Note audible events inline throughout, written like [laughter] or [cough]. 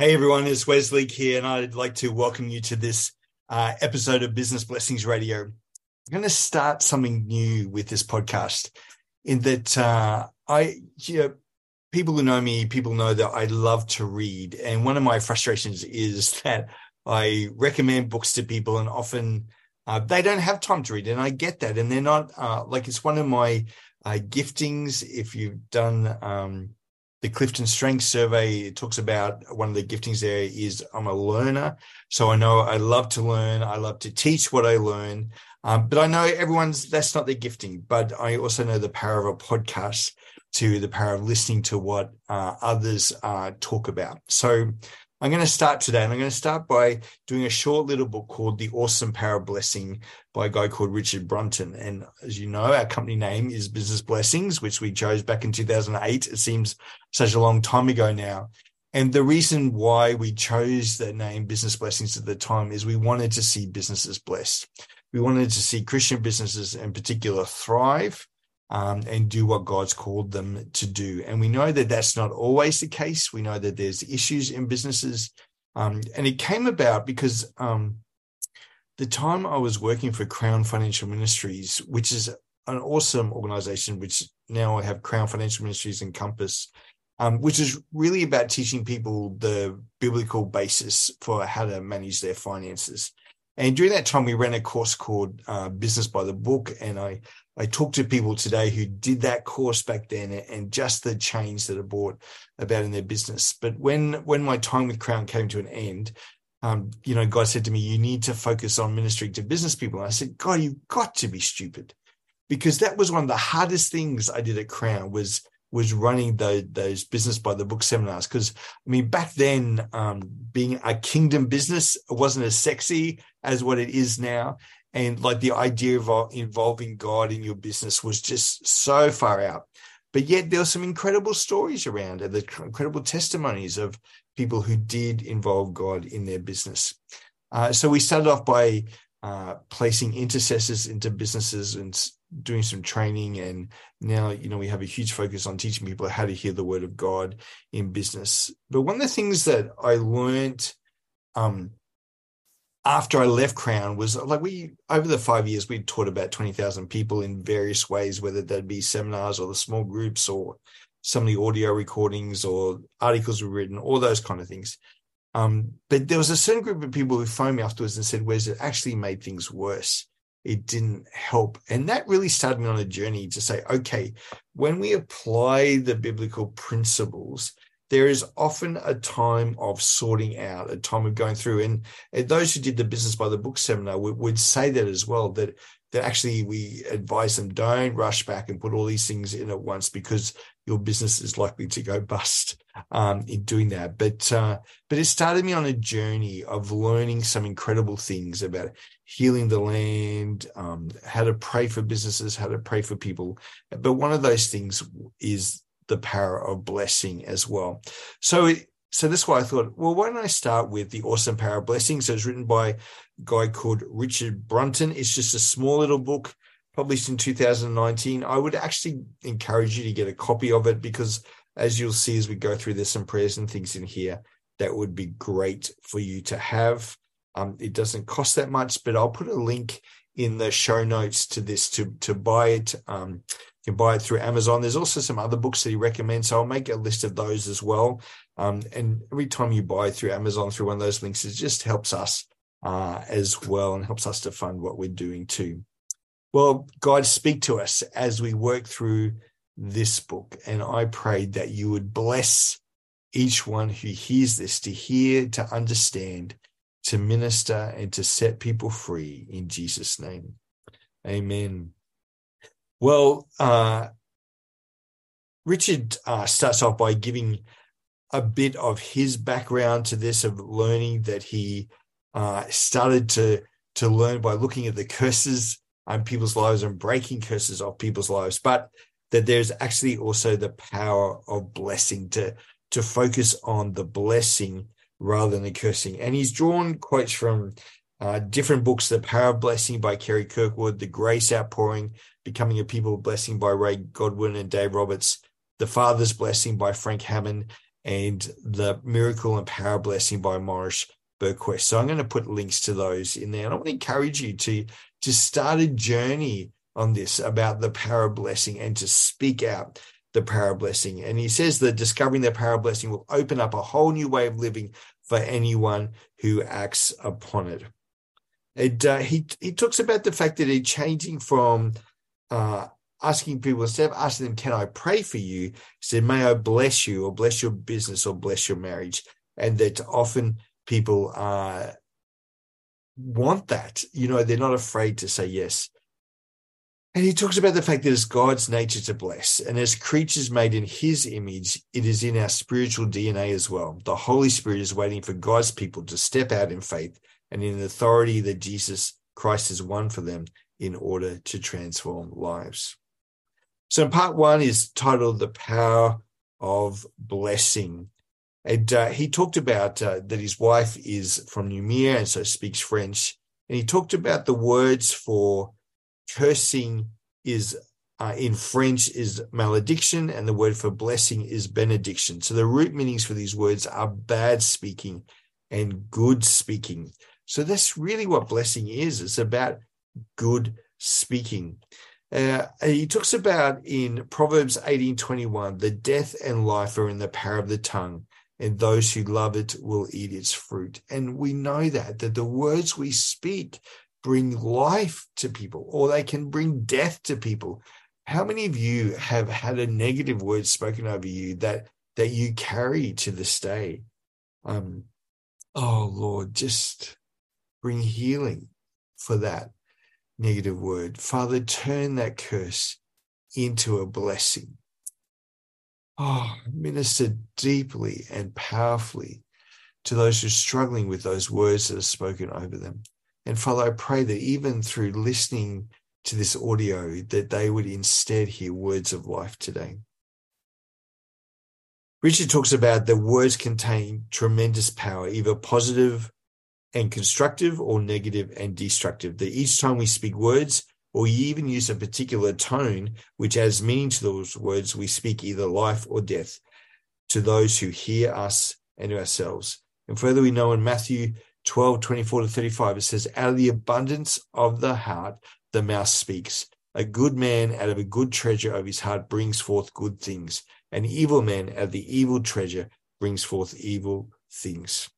Hey everyone, it's Wesley here, and I'd like to welcome you to this uh, episode of Business Blessings Radio. I'm going to start something new with this podcast. In that, uh, I, you know, people who know me, people know that I love to read, and one of my frustrations is [laughs] that I recommend books to people, and often uh, they don't have time to read, and I get that, and they're not uh, like it's one of my uh, giftings. If you've done um, the Clifton Strengths Survey talks about one of the giftings there is I'm a learner. So I know I love to learn. I love to teach what I learn. Um, but I know everyone's that's not their gifting. But I also know the power of a podcast to the power of listening to what uh, others uh, talk about. So I'm going to start today, and I'm going to start by doing a short little book called The Awesome Power of Blessing by a guy called Richard Brunton. And as you know, our company name is Business Blessings, which we chose back in 2008. It seems such a long time ago now. And the reason why we chose the name Business Blessings at the time is we wanted to see businesses blessed. We wanted to see Christian businesses in particular thrive um, and do what God's called them to do. And we know that that's not always the case. We know that there's issues in businesses. Um, and it came about because um, the time I was working for Crown Financial Ministries, which is an awesome organization, which now I have Crown Financial Ministries and Compass, um, which is really about teaching people the biblical basis for how to manage their finances. And during that time, we ran a course called uh, Business by the Book, and I I talked to people today who did that course back then, and just the change that it brought about in their business. But when when my time with Crown came to an end, um, you know, God said to me, "You need to focus on ministering to business people." And I said, "God, you've got to be stupid," because that was one of the hardest things I did at Crown was was running the, those business by the book seminars. Because I mean, back then, um, being a kingdom business wasn't as sexy as what it is now. And like the idea of involving God in your business was just so far out. But yet there were some incredible stories around it, the incredible testimonies of people who did involve God in their business. Uh, so we started off by uh, placing intercessors into businesses and doing some training and now you know we have a huge focus on teaching people how to hear the word of god in business. But one of the things that i learned um, after i left crown was like we over the five years we'd taught about 20000 people in various ways whether that be seminars or the small groups or some of the audio recordings or articles were written all those kind of things. Um, but there was a certain group of people who phoned me afterwards and said where's it actually made things worse it didn't help. And that really started me on a journey to say, okay, when we apply the biblical principles, there is often a time of sorting out, a time of going through. And, those who did the business by the book seminar would say that as well, that that actually we advise them don't rush back and put all these things in at once because your business is likely to go bust um, in doing that. But uh, but it started me on a journey of learning some incredible things about healing the land, um, how to pray for businesses, how to pray for people. But one of those things is the power of blessing as well. So so that's why I thought, well, why don't I start with the awesome power of blessing? So it's written by a guy called Richard Brunton. It's just a small little book published in 2019. I would actually encourage you to get a copy of it because as you'll see as we go through, there's some prayers and things in here that would be great for you to have. Um, it doesn't cost that much, but I'll put a link in the show notes to this to to buy it. Um, you can buy it through Amazon. There's also some other books that he recommends, so I'll make a list of those as well. Um, and every time you buy through Amazon through one of those links, it just helps us uh, as well and helps us to fund what we're doing too. Well, God, speak to us as we work through this book. And I pray that you would bless each one who hears this to hear, to understand, to minister, and to set people free in Jesus' name. Amen. Well, uh, Richard uh, starts off by giving a bit of his background to this of learning that he uh, started to to learn by looking at the curses on people's lives and breaking curses off people's lives, but that there's actually also the power of blessing to to focus on the blessing rather than the cursing. And he's drawn quotes from uh, different books: "The Power of Blessing" by Kerry Kirkwood, "The Grace Outpouring," "Becoming a People Blessing" by Ray Godwin and Dave Roberts, "The Father's Blessing" by Frank Hammond, and the Miracle and Power Blessing by Maurice Berquist. So I'm going to put links to those in there. And I want to encourage you to, to start a journey on this about the power blessing and to speak out the power blessing. And he says that discovering the power blessing will open up a whole new way of living for anyone who acts upon it. And uh, he he talks about the fact that he's changing from uh, asking people instead of asking them, "Can I pray for you?" Said, "May I bless you, or bless your business, or bless your marriage," and that often people uh, want that. You know, they're not afraid to say yes. And he talks about the fact that it's God's nature to bless. And as creatures made in his image, it is in our spiritual DNA as well. The Holy Spirit is waiting for God's people to step out in faith and in the authority that Jesus Christ has won for them in order to transform lives. So, part one is titled The Power of Blessing. And uh, he talked about uh, that his wife is from Noumea and so speaks French. And he talked about the words for cursing is uh, in French is malediction, and the word for blessing is benediction. So the root meanings for these words are bad speaking and good speaking. So that's really what blessing is. It's about good speaking. Uh, he talks about in Proverbs 18:21, the death and life are in the power of the tongue, and those who love it will eat its fruit. And we know that that the words we speak bring life to people or they can bring death to people. How many of you have had a negative word spoken over you that that you carry to this day? Um, oh Lord, just bring healing for that negative word. Father, turn that curse into a blessing. Oh, minister deeply and powerfully to those who are struggling with those words that are spoken over them. And Father, I pray that even through listening to this audio, that they would instead hear words of life today. Richard talks about the words contain tremendous power, either positive and constructive or negative and destructive. That each time we speak words, or even use a particular tone which adds meaning to those words, we speak either life or death to those who hear us and to ourselves. And further, we know in Matthew 12, 24 to 35, it says, Out of the abundance of the heart, the mouth speaks. A good man out of a good treasure of his heart brings forth good things. An evil man out of the evil treasure brings forth evil things.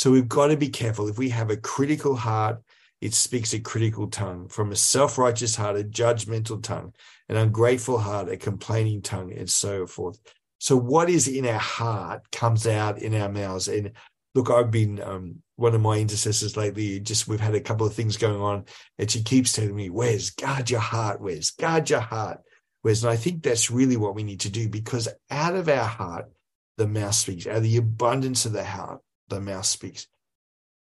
So we've got to be careful. If we have a critical heart, it speaks a critical tongue. From a self righteous heart, a judgmental tongue, an ungrateful heart, a complaining tongue, and so forth. So, what is in our heart comes out in our mouths. And look, I've been um, one of my intercessors lately. Just we've had a couple of things going on, and she keeps telling me, "Wes, guard your heart, Wes, guard your heart, Wes." And I think that's really what we need to do because out of our heart, the mouth speaks. Out of the abundance of the heart, the mouth speaks.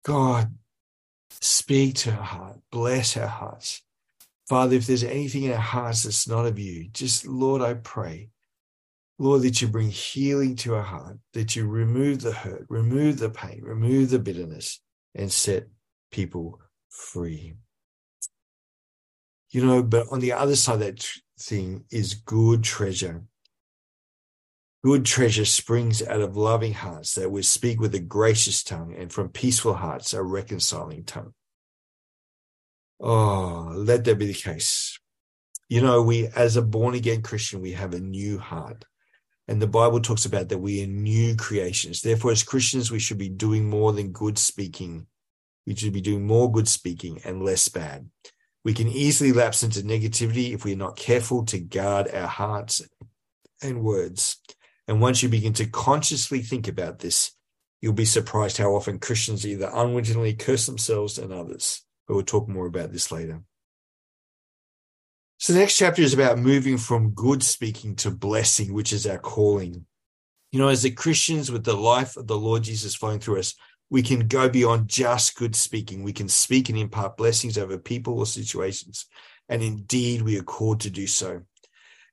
God, speak to her heart, bless her hearts. Father, if there's anything in our hearts that's not of you, just Lord, I pray Lord, that you bring healing to our heart, that you remove the hurt, remove the pain, remove the bitterness, and set people free. You know, but on the other side that thing is good treasure. Good treasure springs out of loving hearts that will speak with a gracious tongue, and from peaceful hearts, a reconciling tongue. Oh, let that be the case. You know, we, as a born again Christian, we have a new heart. And the Bible talks about that we are new creations. Therefore, as Christians, we should be doing more than good speaking. We should be doing more good speaking and less bad. We can easily lapse into negativity if we're not careful to guard our hearts and words. And once you begin to consciously think about this, you'll be surprised how often Christians either unwittingly curse themselves and others. But we'll talk more about this later. So the next chapter is about moving from good speaking to blessing, which is our calling. You know, as the Christians with the life of the Lord Jesus flowing through us, we can go beyond just good speaking. We can speak and impart blessings over people or situations. And indeed, we are called to do so.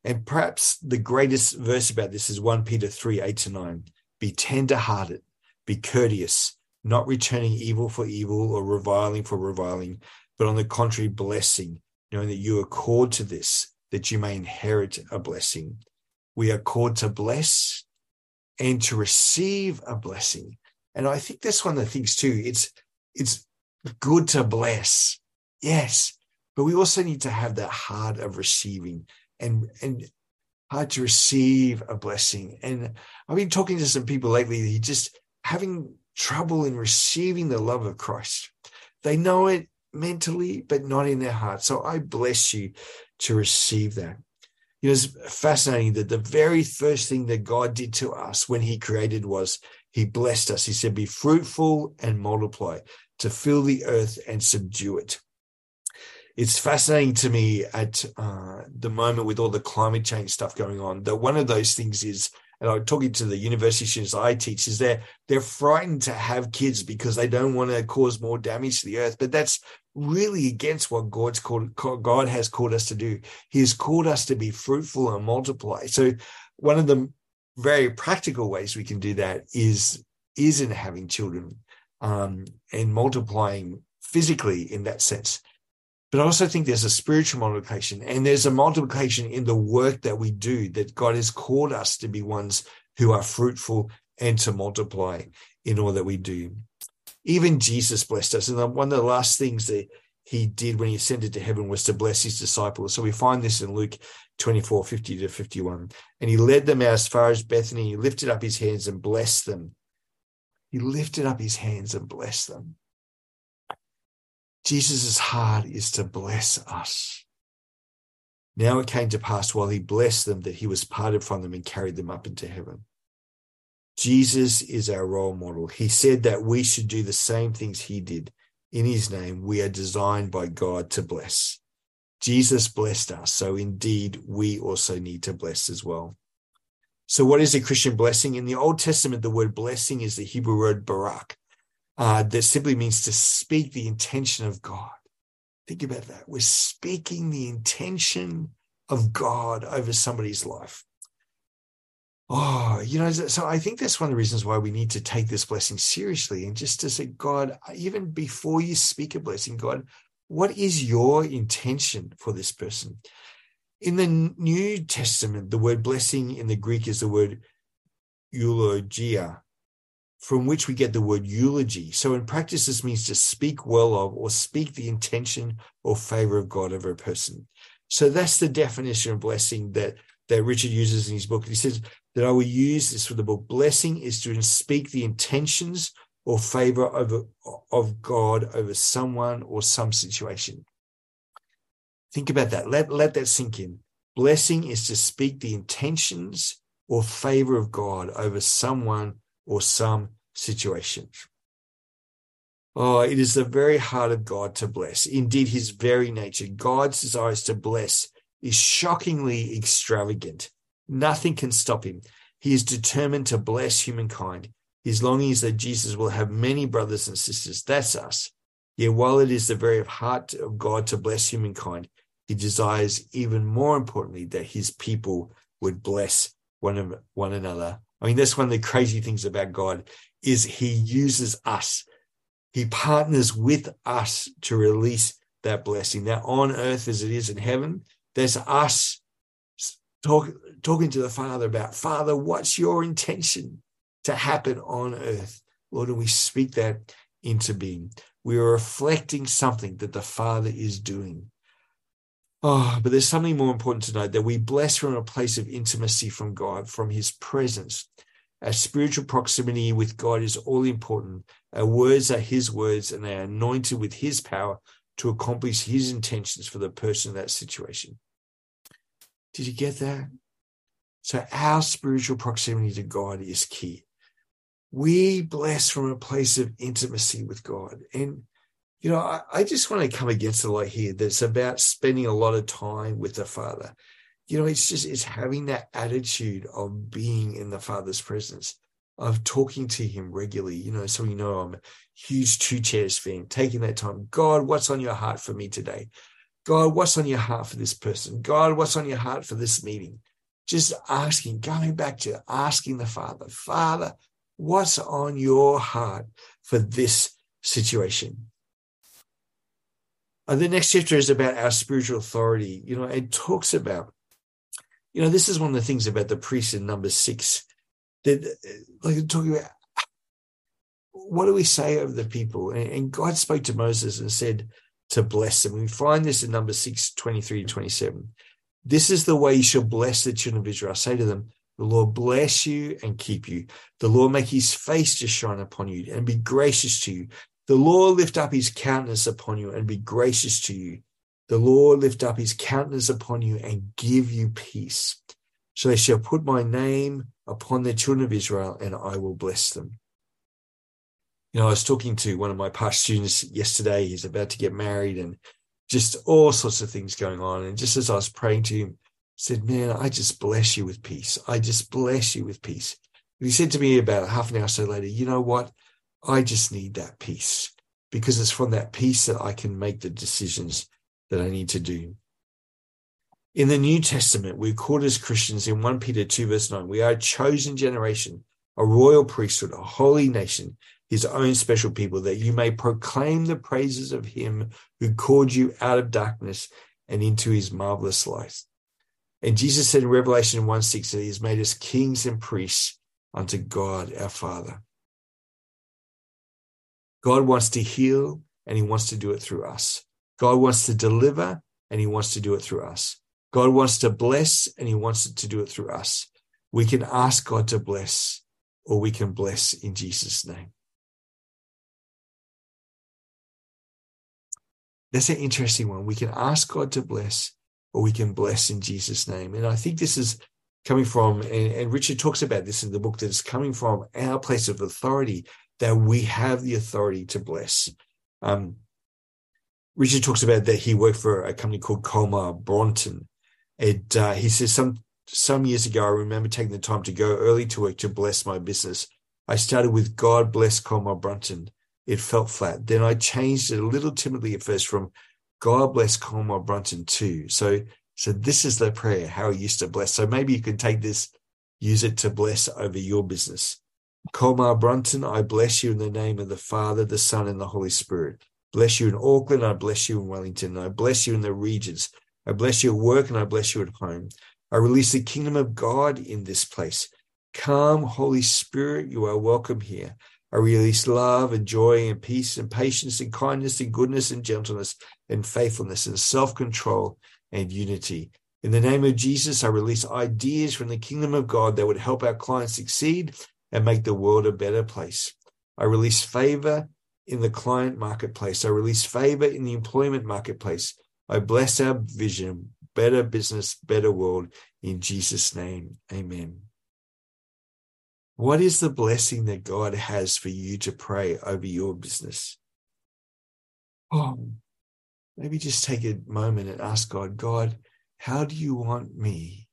And perhaps the greatest verse about this is 1 Peter 3 8 to 9. Be tender hearted, be courteous, not returning evil for evil or reviling for reviling, but on the contrary, blessing knowing that you are called to this, that you may inherit a blessing. We are called to bless and to receive a blessing. And I think that's one of the things too. It's it's good to bless, yes, but we also need to have that heart of receiving and and hard to receive a blessing. And I've been talking to some people lately, just having trouble in receiving the love of Christ. They know it mentally, but not in their heart. So I bless you to receive that. Know, it's fascinating that the very first thing that God did to us when He created was He blessed us. He said, Be fruitful and multiply, to fill the earth and subdue it it's fascinating to me at uh, the moment with all the climate change stuff going on that one of those things is and I'm talking to the university students I teach is they're they're frightened to have kids because they don't want to cause more damage to the earth. But that's really against what God's called God has called us to do. He has called us to be fruitful and multiply. So one of the very practical ways we can do that is is in having children um, and multiplying physically in that sense. But I also think there's a spiritual multiplication and there's a multiplication in the work that we do, that God has called us to be ones who are fruitful and to multiply in all that we do. Even Jesus blessed us. And one of the last things that he did when he ascended to heaven was to bless his disciples. So we find this in Luke 24 50 to 51. And he led them out as far as Bethany. He lifted up his hands and blessed them. He lifted up his hands and blessed them. Jesus' heart is to bless us. Now it came to pass while he blessed them that he was parted from them and carried them up into heaven. Jesus is our role model. He said that we should do the same things he did. In his name, we are designed by God to bless. Jesus blessed us, so indeed we also need to bless as well. So, what is a Christian blessing? In the Old Testament, the word blessing is the Hebrew word barak, uh, that simply means to speak the intention of God. Think about that. We're speaking the intention of God over somebody's life. Oh, you know, so I think that's one of the reasons why we need to take this blessing seriously and just to say, God, even before you speak a blessing, God, what is your intention for this person? In the New Testament, the word blessing in the Greek is the word eulogia, from which we get the word eulogy. So in practice, this means to speak well of or speak the intention or favor of God over a person. So that's the definition of blessing that, that Richard uses in his book. He says that I will use this for the book. Blessing is to speak the intentions or favor over, of God over someone or some situation. Think about that. Let, let that sink in. Blessing is to speak the intentions or favor of God over someone or some situation. Oh, it is the very heart of God to bless. Indeed, his very nature, God's desires to bless, is shockingly extravagant. Nothing can stop him. He is determined to bless humankind. His longing is that Jesus will have many brothers and sisters. That's us. Yet while it is the very heart of God to bless humankind, he desires even more importantly that his people would bless one, one another I mean, that's one of the crazy things about God is he uses us. He partners with us to release that blessing. Now on earth as it is in heaven, there's us talk, talking to the Father about, Father, what's your intention to happen on earth? Lord, and we speak that into being. We are reflecting something that the Father is doing. Oh, but there's something more important to note that we bless from a place of intimacy from God, from his presence. Our spiritual proximity with God is all important. Our words are his words and they are anointed with his power to accomplish his intentions for the person in that situation. Did you get that? So our spiritual proximity to God is key. We bless from a place of intimacy with God. And you know, I, I just want to come against the light here that's about spending a lot of time with the Father. You know, it's just it's having that attitude of being in the Father's presence, of talking to him regularly. You know, so you know I'm a huge two chairs fan, taking that time. God, what's on your heart for me today? God, what's on your heart for this person? God, what's on your heart for this meeting? Just asking, going back to asking the Father, Father, what's on your heart for this situation? Uh, the next chapter is about our spiritual authority. You know, it talks about, you know, this is one of the things about the priest in number six. that like talking about what do we say over the people? And, and God spoke to Moses and said to bless them. We find this in number 6, 23 to 27. This is the way you shall bless the children of Israel. Say to them, the Lord bless you and keep you. The Lord make his face to shine upon you and be gracious to you. The Lord lift up his countenance upon you and be gracious to you. The Lord lift up his countenance upon you and give you peace. So they shall put my name upon the children of Israel and I will bless them. You know, I was talking to one of my past students yesterday. He's about to get married and just all sorts of things going on. And just as I was praying to him, I said, Man, I just bless you with peace. I just bless you with peace. And he said to me about half an hour or so later, You know what? I just need that peace because it's from that peace that I can make the decisions that I need to do. In the New Testament, we're called as Christians in 1 Peter 2, verse 9, we are a chosen generation, a royal priesthood, a holy nation, his own special people, that you may proclaim the praises of him who called you out of darkness and into his marvelous light. And Jesus said in Revelation 1 6 that he has made us kings and priests unto God our Father. God wants to heal and he wants to do it through us. God wants to deliver and he wants to do it through us. God wants to bless and he wants to do it through us. We can ask God to bless or we can bless in Jesus' name. That's an interesting one. We can ask God to bless or we can bless in Jesus' name. And I think this is coming from, and, and Richard talks about this in the book, that it's coming from our place of authority, that we have the authority to bless. Um, Richard talks about that he worked for a company called Colmar Brunton. And uh, he says, some some years ago, I remember taking the time to go early to work to bless my business. I started with God bless Colmar Brunton. It felt flat. Then I changed it a little timidly at first from God bless Colmar Brunton too. So, so this is the prayer, how he used to bless. So maybe you can take this, use it to bless over your business. Colmar Brunton, I bless you in the name of the Father, the Son, and the Holy Spirit. Bless you in Auckland. I bless you in Wellington. I bless you in the regions. I bless you at work and I bless you at home. I release the kingdom of God in this place. Come, Holy Spirit, you are welcome here. I release love and joy and peace and patience and kindness and goodness and gentleness and faithfulness and self control and unity. In the name of Jesus, I release ideas from the kingdom of God that would help our clients succeed and make the world a better place. I release favor in the client marketplace. I release favor in the employment marketplace. I bless our vision, better business, better world in Jesus' name. Amen. What is the blessing that God has for you to pray over your business? Oh, maybe just take a moment and ask God, God, how do you want me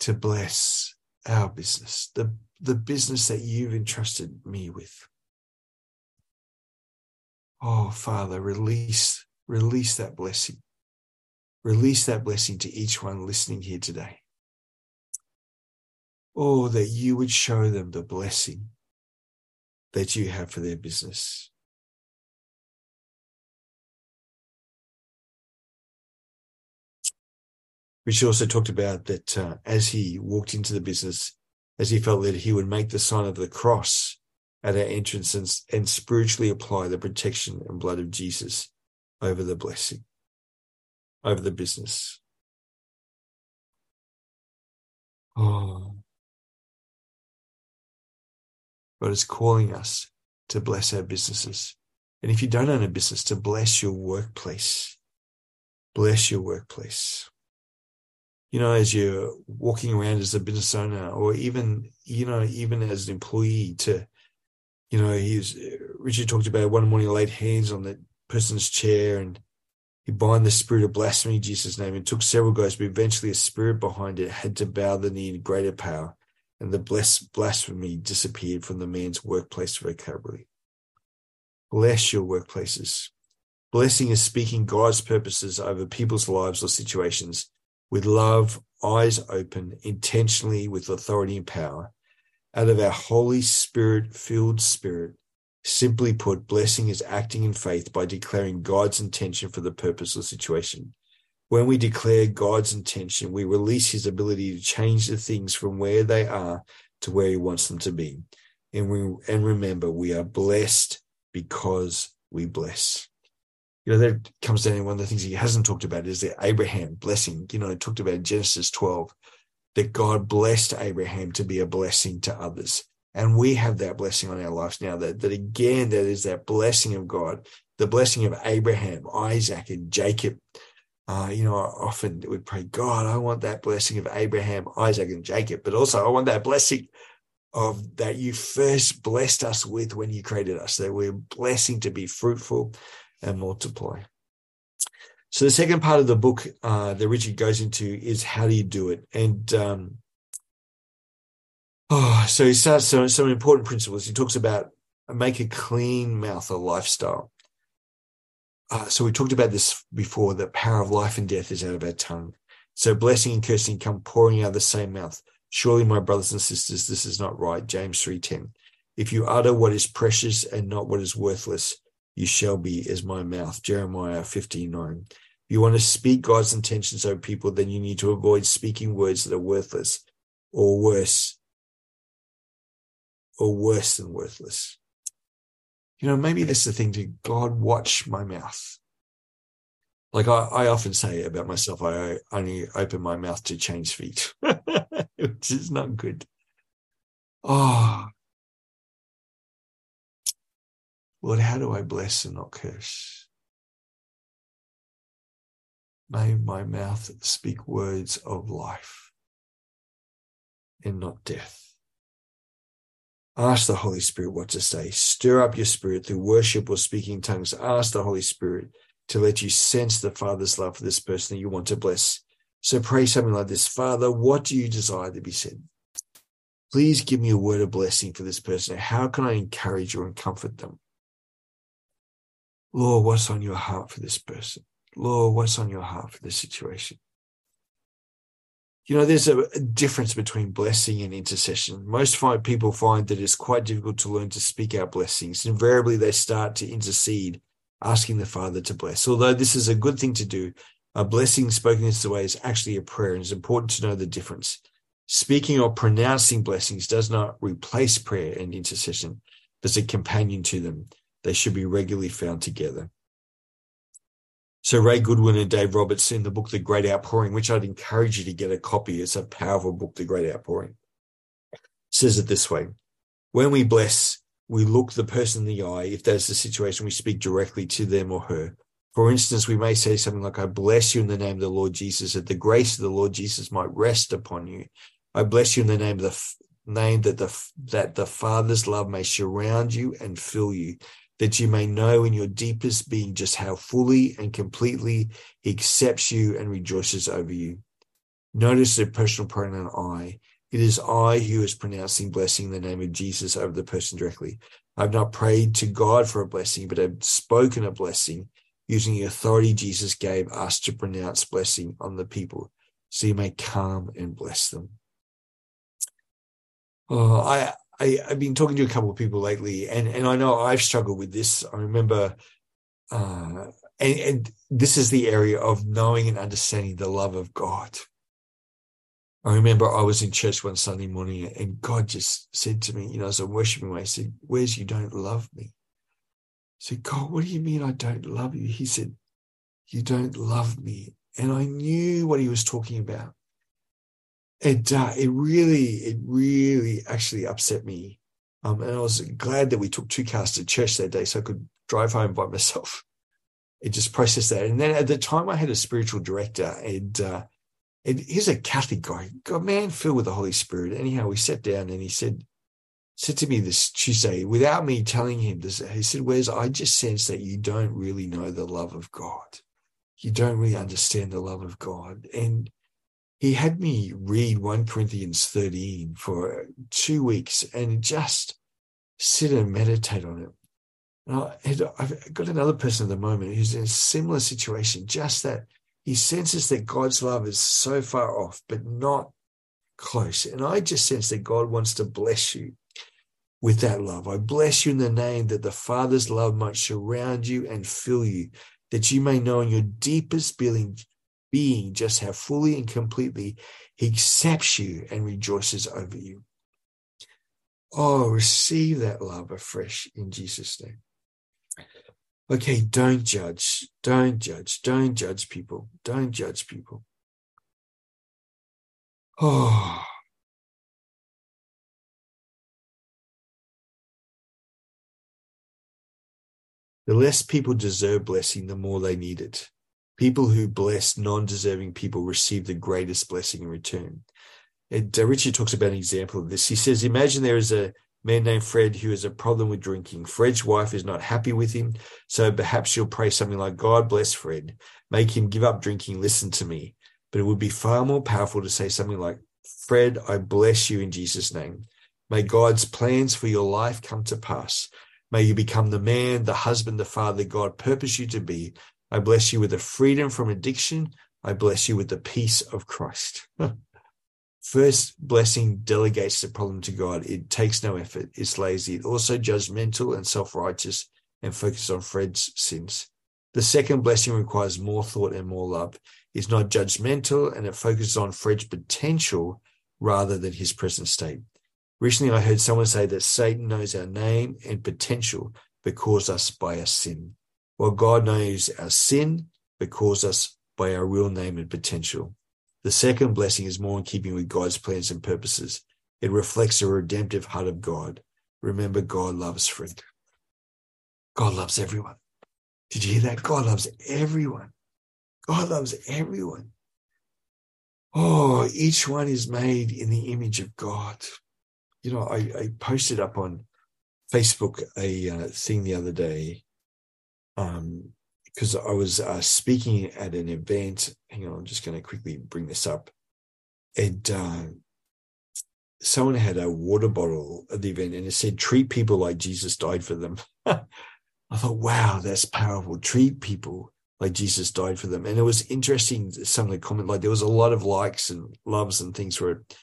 to bless our business, the, the business that you've entrusted me with? Oh, Father, release, release that blessing. Release that blessing to each one listening here today. Oh, that you would show them the blessing that you have for their business. Richard also talked about that uh, as he walked into the business, as he felt that he would make the sign of the cross at our entrance and, and spiritually apply the protection and blood of Jesus over the blessing, over the business. Oh. God is calling us to bless our businesses. And if you don't own a business, to bless your workplace. Bless your workplace. You know, as you're walking around as a business owner, or even, you know, even as an employee, to you know, he's Richard talked about one morning laid hands on the person's chair and he bind the spirit of blasphemy in Jesus' name. and took several guys, but eventually a spirit behind it had to bow the knee in greater power, and the blasphemy disappeared from the man's workplace vocabulary. Bless your workplaces. Blessing is speaking God's purposes over people's lives or situations with love, eyes open, intentionally with authority and power out of our Holy Spirit filled spirit. Simply put, blessing is acting in faith by declaring God's intention for the purpose the situation. When we declare God's intention, we release his ability to change the things from where they are to where he wants them to be. And we and remember we are blessed because we bless. You know, that comes down to one of the things he hasn't talked about is the Abraham blessing. You know, he talked about Genesis 12, that God blessed Abraham to be a blessing to others. And we have that blessing on our lives now. That, that again, that is that blessing of God, the blessing of Abraham, Isaac, and Jacob. Uh, you know, often we pray, God, I want that blessing of Abraham, Isaac, and Jacob, but also I want that blessing of that you first blessed us with when you created us, that we're blessing to be fruitful and multiply. So the second part of the book uh, that Richard goes into is how do you do it, and um, oh, so he starts some some important principles. He talks about make a clean mouth a lifestyle. Uh, so we talked about this before. The power of life and death is out of our tongue. So blessing and cursing come pouring out of the same mouth. Surely, my brothers and sisters, this is not right. James 3:10. If you utter what is precious and not what is worthless, you shall be as my mouth. Jeremiah 59. If you want to speak God's intentions over people, then you need to avoid speaking words that are worthless or worse, or worse than worthless. You know, maybe that's the thing to God, watch my mouth. Like I, I often say about myself, I only open my mouth to change feet, [laughs] which is not good. Oh, Lord, how do I bless and not curse? May my mouth speak words of life and not death. Ask the Holy Spirit what to say. Stir up your spirit through worship or speaking tongues. Ask the Holy Spirit to let you sense the Father's love for this person that you want to bless. So pray something like this Father, what do you desire to be said? Please give me a word of blessing for this person. How can I encourage or comfort them? Lord, what's on your heart for this person? Lord, what's on your heart for this situation? You know, there's a, difference between blessing and intercession. Most people find that it's quite difficult to learn to speak out blessings. Invariably, they start to intercede, asking the Father to bless. Although this is a good thing to do, a blessing spoken this way is actually a prayer, and it's important to know the difference. Speaking or pronouncing blessings does not replace prayer and intercession, but it's a companion to them. They should be regularly found together. So Ray Godwin and Dave Roberts in the book The Grace Outpouring, which I'd encourage you to get a copy. It's a powerful book, The Grace Outpouring. Says it this way. When we bless, we look the person in the eye. If that's the situation, we speak directly to them or her. For instance, we may say something like, I bless you in the name of the Lord Jesus, that the grace of the Lord Jesus might rest upon you. I bless you in the name of the name that the that the Father's love may surround you and fill you, that you may know in your deepest being just how fully and completely he accepts you and rejoices over you. Notice the personal pronoun I. It is I who is pronouncing blessing in the name of Jesus over the person directly. I've not prayed to God for a blessing, but I've spoken a blessing using the authority Jesus gave us to pronounce blessing on the people so you may come and bless them. Oh, I, I, have been talking to a couple of people lately, and, and I know I've struggled with this. I remember, uh, and, and this is the area of knowing and understanding the love of God. I remember I was in church one Sunday morning, and God just said to me, you know, as I'm worshiping, I said, Where's you don't love me? I said, God, what do you mean I don't love you? He said, You don't love me. And I knew what he was talking about it uh, it really it really actually upset me. Um, and i was glad that we took two cars to church that day so i could drive home by myself. [laughs] It just processed that. And then at the time i had a spiritual director and uh, he's a catholic guy a man filled with the holy spirit. Anyhow we sat down and he said said to me this tuesday without me telling him this he said where's i just sense that you don't really know the love of god. You don't really understand the love of god. And he had me read 1 Corinthians 13 for two weeks and just sit and meditate on it. And I, have got another person at the moment who's in a similar situation, just that he senses that God's love is so far off, but not close. And I just sense that God wants to bless you with that love. I bless you in the name that the Father's love might surround you and fill you, that you may know in your deepest being, being just how fully and completely he accepts you and rejoices over you. Oh, receive that love afresh in Jesus' name. Okay, don't judge. Don't judge. Don't judge people. Don't judge people. Oh. The less people deserve blessing, the more they need it. People who bless non deserving people receive the greatest blessing in return. And uh, talks about an example of this. He says, Imagine there is a man named Fred who has a problem with drinking. Fred's wife is not happy with him, so perhaps she'll pray something like, God bless Fred, make him give up drinking, listen to me. But it would be far more powerful to say something like, Fred, I bless you in Jesus' name. May God's plans for your life come to pass. May you become the man, the husband, the father God purpose you to be. I bless you with the freedom from addiction. I bless you with the peace of Christ. First blessing delegates the problem to God. It takes no effort. It's lazy. It also judgmental and self-righteous and focuses on Fred's sins. The second blessing requires more thought and more love. It's not judgmental and it focuses on Fred's potential rather than his present state. Recently, I heard someone say that Satan knows our name and potential but calls us by our sin, while God knows our sin but calls us by our real name and potential. The second blessing is more in keeping with God's plans and purposes. It reflects the redemptive heart of God. Remember, God loves Fred. God loves everyone. Did you hear that? God loves everyone. God loves everyone. Oh, each one is made in the image of God. You know, I, I posted up on Facebook a uh, thing the other day um, because I was uh, speaking at an event. Hang on, I'm just going to quickly bring this up. And uh, someone had a water bottle at the event and it said, treat people like Jesus died for them. [laughs] I thought, wow, that's powerful. Treat people like Jesus died for them. And it was interesting, some of the comment, like there was a lot of likes and loves and things it.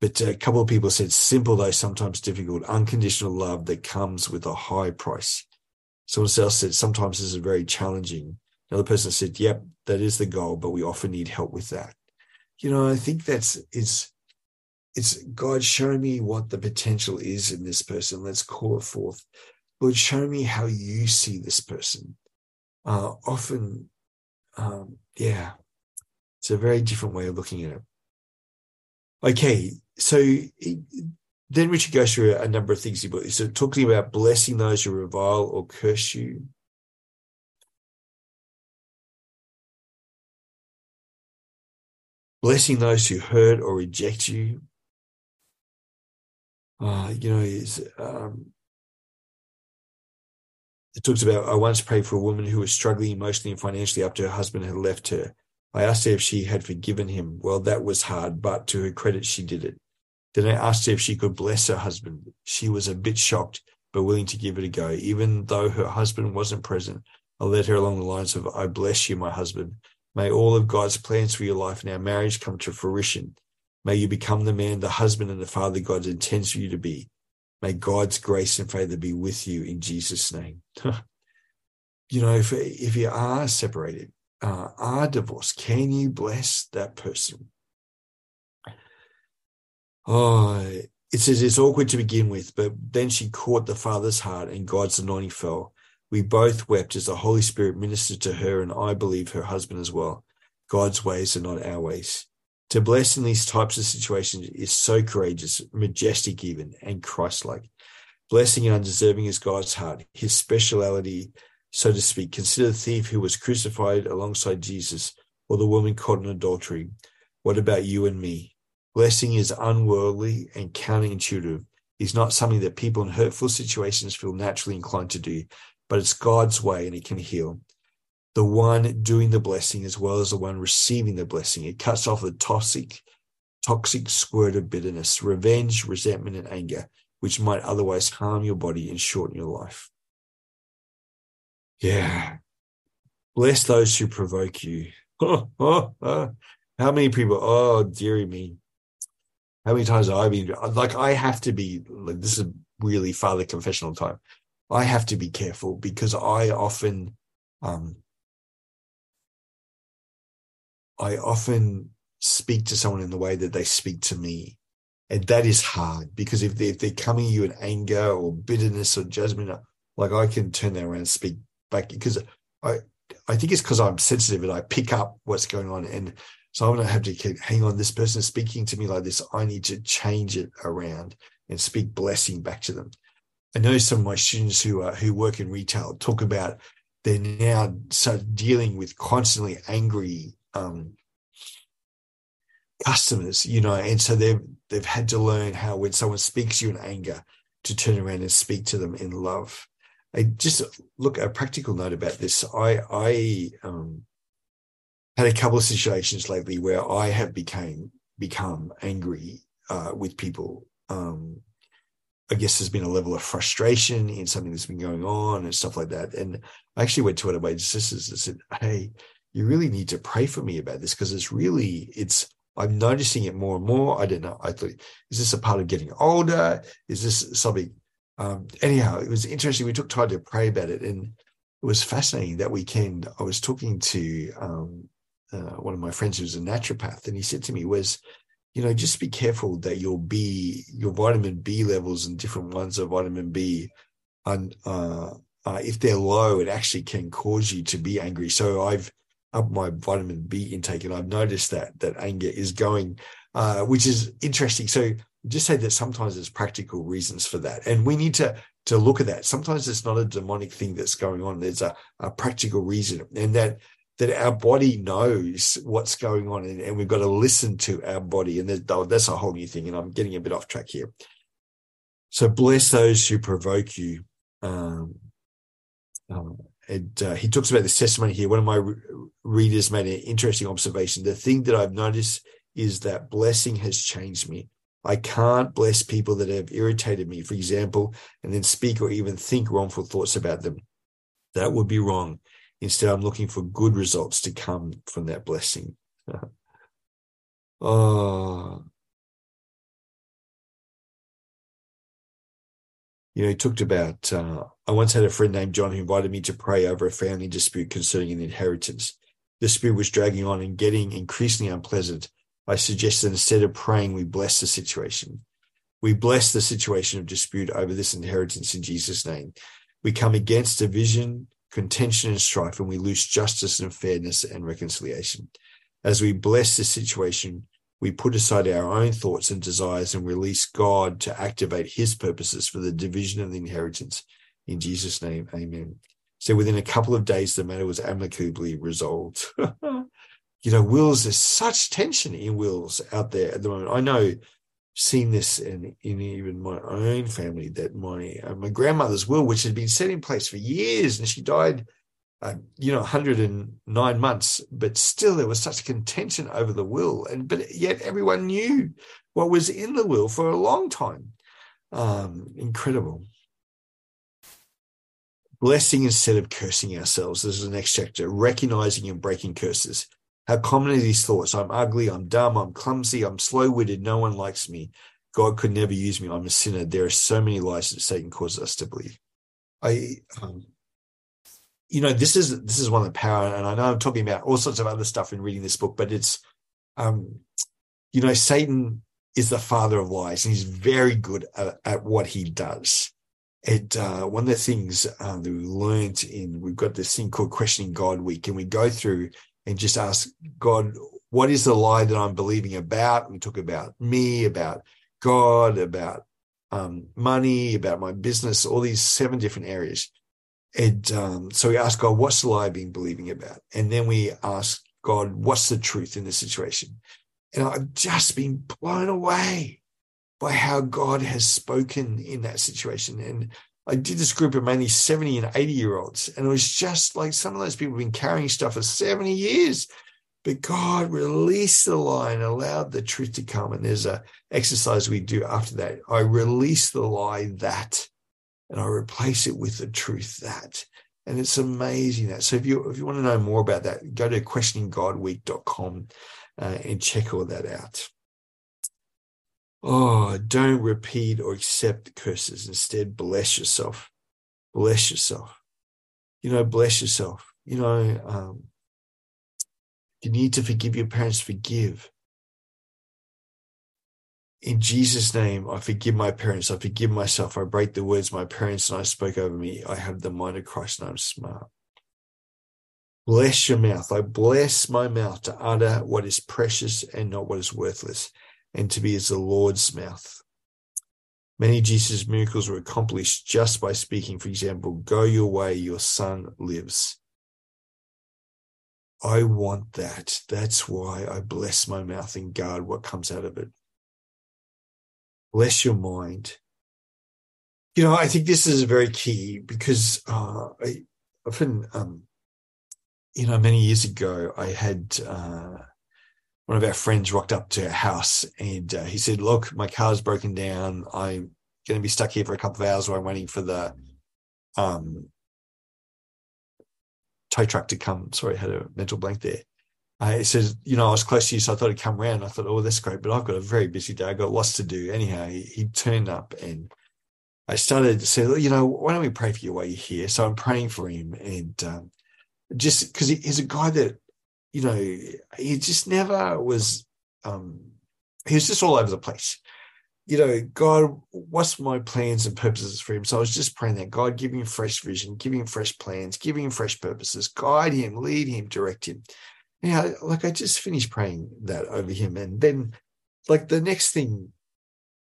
But a couple of people said, simple though sometimes difficult, unconditional love that comes with a high price. Someone else said, sometimes this is very challenging. Another person said, yep, that is the goal, but we often need help with that. You know, I think that's, it's, it's God, show me what the potential is in this person. Let's call it forth. Lord, show me how you see this person. Uh, often, um, yeah, it's a very different way of looking at it. Okay, so then Richard goes through a number of things. So talking about blessing those who revile or curse you. Blessing those who hurt or reject you. Uh, you know, is um, it talks about I once prayed for a woman who was struggling emotionally and financially after her husband had left her. I asked her if she had forgiven him. Well, that was hard, but to her credit, she did it. Then I asked her if she could bless her husband. She was a bit shocked, but willing to give it a go. Even though her husband wasn't present, I led her along the lines of, I bless you, my husband. May all of God's plans for your life and our marriage come to fruition. May you become the man, the husband, and the father God intends for you to be. May God's grace and favor be with you in Jesus' name. [laughs] you know, if, if you are separated, uh, are divorced, can you bless that person? Oh, it says it's awkward to begin with, but then she caught the Father's heart and God's anointing fell. We both wept as the Holy Spirit ministered to her, and I believe her husband as well. God's ways are not our ways. To bless in these types of situations is so courageous, majestic, even, and Christ like. Blessing and undeserving is God's heart, his speciality, so to speak. Consider the thief who was crucified alongside Jesus, or the woman caught in adultery. What about you and me? Blessing is unworldly and counterintuitive. It's not something that people in hurtful situations feel naturally inclined to do, but it's God's way and it can heal. The one doing the blessing as well as the one receiving the blessing. It cuts off the toxic, toxic squirt of bitterness, revenge, resentment, and anger, which might otherwise harm your body and shorten your life. Yeah. Bless those who provoke you. [laughs] How many people? Oh, dearie me how many times have I been like I have to be like this is really father confessional time. I have to be careful because I often um I often speak to someone in the way that they speak to me. And that is hard because if they're, if they're coming at you in anger or bitterness or judgment, like I can turn that around and speak back because I, I think it's because I'm sensitive and I pick up what's going on. And so I'm to have to keep, hang on, this person is speaking to me like this. I need to change it around and speak blessing back to them. I know some of my students who are, who work in retail talk about they're now start dealing with constantly angry um, customers, you know, and so they've they've had to learn how when someone speaks you in anger to turn around and speak to them in love. I just look a practical note about this. I I um, had a couple of situations lately where I have became become angry uh, with people. Um, I guess there's been a level of frustration in something that's been going on and stuff like that. And I actually went to one of my sisters and said, Hey, you really need to pray for me about this because it's really, it's, I'm noticing it more and more. I don't know. I thought, is this a part of getting older? Is this something? Um, anyhow, it was interesting. We took time to pray about it. And it was fascinating that weekend. I was talking to um, uh, one of my friends who's a naturopath, and he said to me, was, you know, just be careful that your B, your vitamin B levels and different ones of vitamin B, and uh, uh, if they're low, it actually can cause you to be angry. So I've up my vitamin B intake, and I've noticed that that anger is going, uh, which is interesting. So just say that sometimes there's practical reasons for that, and we need to to look at that. Sometimes it's not a demonic thing that's going on. There's a, a practical reason, and that that our body knows what's going on and, and we've got to listen to our body. And that's a whole new thing. And I'm getting a bit off track here. So bless those who provoke you. Um, uh, and uh, he talks about this testimony here. One of my re- readers made an interesting observation. The thing that I've noticed is that blessing has changed me. I can't bless people that have irritated me, for example, and then speak or even think wrongful thoughts about them. That would be wrong. Instead, I'm looking for good results to come from that blessing. oh. [laughs] You know, he talked about, uh, I once had a friend named John who invited me to pray over a family dispute concerning an inheritance. The dispute was dragging on and getting increasingly unpleasant. I suggested instead of praying, we bless the situation. We bless the situation of dispute over this inheritance in Jesus' name. We come against division, contention and strife, and we lose justice and fairness and reconciliation. As we bless the situation, we put aside our own thoughts and desires and release God to activate his purposes for the division of the inheritance. In Jesus' name, amen. So within a couple of days, the matter was amicably resolved. [laughs] you know, wills, there's such tension in wills out there at the moment. I know seen this in, in even my own family that my uh, my grandmother's will, which had been set in place for years, and she died, uh, you know, 109 months, but still there was such contention over the will, and but yet everyone knew what was in the will for a long time. Um, incredible. Blessing instead of cursing ourselves. This is the next chapter. Recognizing and breaking curses. How common are these thoughts? I'm ugly, I'm dumb, I'm clumsy, I'm slow witted, no one likes me. God could never use me. I'm a sinner. There are so many lies that Satan causes us to believe. I, um, you know, this is this is one of the power, and I know I'm talking about all sorts of other stuff in reading this book, but it's, um, you know, Satan is the father of lies, and he's very good at, at what he does. And uh, one of the things uh, that we learned in we've got this thing called Questioning God Week, and we go through and just ask God, what is the lie that I'm believing about? We talk about me, about God, about um, money, about my business, all these seven different areas. And um, so we ask God, what's the lie I've been believing about? And then we ask God, what's the truth in the situation? And I've just been blown away by how God has spoken in that situation. And I did this group of mainly 70 and 80 year olds. And it was just like some of those people have been carrying stuff for 70 years. But God released the lie and allowed the truth to come. And there's a exercise we do after that. I release the lie that, and I replace it with the truth that. And it's amazing that. So if you if you want to know more about that, go to questioninggodweek.com uh, and check all that out. Oh, don't repeat or accept the curses. Instead, bless yourself. Bless yourself. You know, bless yourself. You know, um, you need to forgive your parents, forgive. in Jesus' name, I forgive my parents. I forgive myself. I break the words my parents and I spoke over me. I have the mind of Christ and I'm smart. Bless your mouth. I bless my mouth to utter what is precious and not what is worthless, and to be as the Lord's mouth. Many Jesus' miracles were accomplished just by speaking. For example, go your way, your son lives. I want that. That's why I bless my mouth and guard what comes out of it. Bless your mind. You know, I think this is very key because uh, I often um, you know, many years ago, I had uh, one of our friends rocked up to our house and uh, he said, Look, my car's broken down. I'm going to be stuck here for a couple of hours while I'm waiting for the um, tow truck to come. Sorry, I had a mental blank there. Uh, he says, You know, I was close to you, so I thought he'd come around. I thought, Oh, that's great. But I've got a very busy day. I've got lots to do. Anyhow, he, he turned up and I started to say, You know, why don't we pray for you while you're here? So I'm praying for him. And, um, just because he, he's a guy that you know he just never was um he was just all over the place. You know god what's my plans and purposes for him? So i was just praying that god give him fresh vision give him fresh plans give him fresh purposes guide him lead him direct him. Yeah like i just finished praying that over him and then like the next thing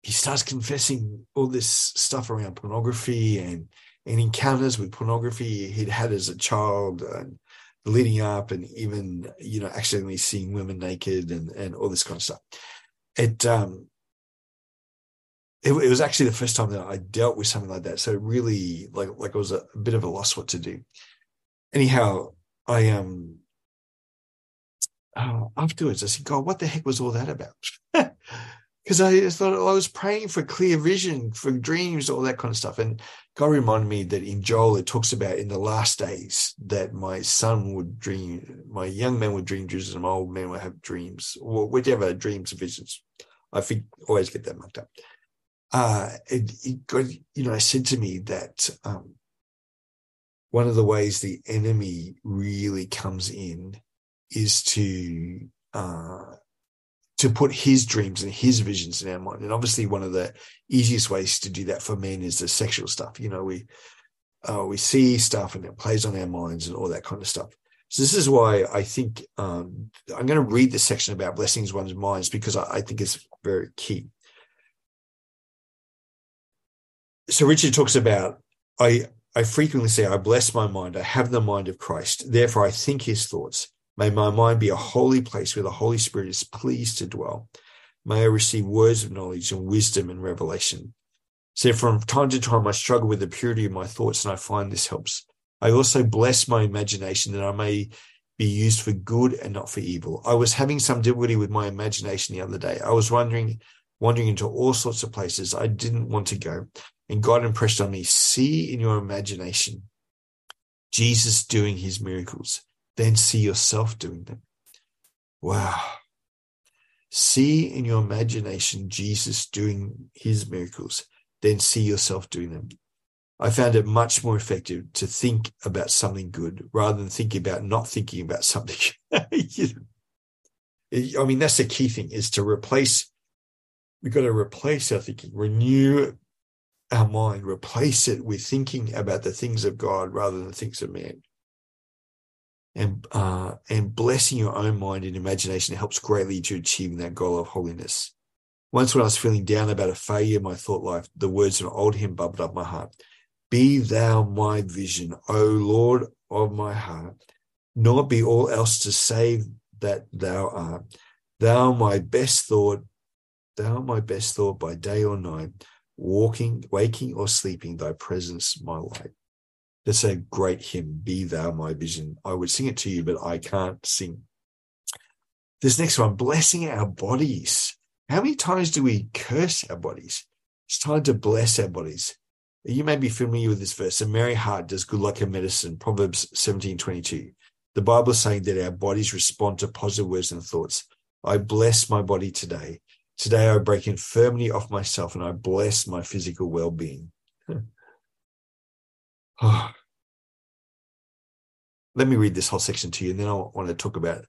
he starts confessing all this stuff around pornography and and encounters with pornography he'd had as a child and leading up and even you know accidentally seeing women naked and and all this kind of stuff. It um it, it was actually the first time that i dealt with something like that. So really like like it was a, a bit of a loss what to do. Anyhow i um uh, afterwards i said god what the heck was all that about? [laughs] Because I thought I was praying for clear vision, for dreams, all that kind of stuff. And God reminded me that in Joel, it talks about in the last days that my son would dream, my young man would dream dreams, and my old man would have dreams, or whichever dreams and visions. I think always get that mucked up. Uh, it, it God, you know, said to me that um, one of the ways the enemy really comes in is to uh, to put his dreams and his visions in our mind. And obviously, one of the easiest ways to do that for men is the sexual stuff. You know, we uh, we see stuff and it plays on our minds and all that kind of stuff. So this is why I think um, I'm going to read the section about blessings one's minds because I, I think it's very key. So Richard talks about I I frequently say I bless my mind. I have the mind of Christ. Therefore, I think His thoughts. May my mind be a holy place where the Holy Spirit is pleased to dwell. May I receive words of knowledge and wisdom and revelation. So from time to time, I struggle with the purity of my thoughts, and I find this helps. I also bless my imagination that I may be used for good and not for evil. I was having some difficulty with my imagination the other day. I was wondering, wandering into all sorts of places I didn't want to go. And God impressed on me, see in your imagination Jesus doing his miracles then see yourself doing them. Wow. See in your imagination Jesus doing his miracles, then see yourself doing them. I found it much more effective to think about something good rather than thinking about not thinking about something. [laughs] I mean, that's the key thing is to replace, we've got to replace our thinking, renew our mind, replace it with thinking about the things of God rather than the things of man and uh, and blessing your own mind and imagination helps greatly to achieving that goal of holiness. Once, when I was feeling down about a failure in my thought life, the words of an old hymn bubbled up my heart: "Be thou my vision, O Lord of my heart, nor be all else to save that thou art. Thou my best thought, thou my best thought by day or night, walking, waking or sleeping, thy presence my light." That's a great hymn, Be Thou My Vision. I would sing it to you, but I can't sing. This next one, blessing our bodies. How many times do we curse our bodies? It's time to bless our bodies. You may be familiar with this verse. A merry heart does good like a medicine. Proverbs 17 22. The Bible is saying that our bodies respond to positive words and thoughts. I bless my body today. Today I break infirmity off myself and I bless my physical well being. [laughs] Oh. Let me read this whole section to you, and then I want to talk about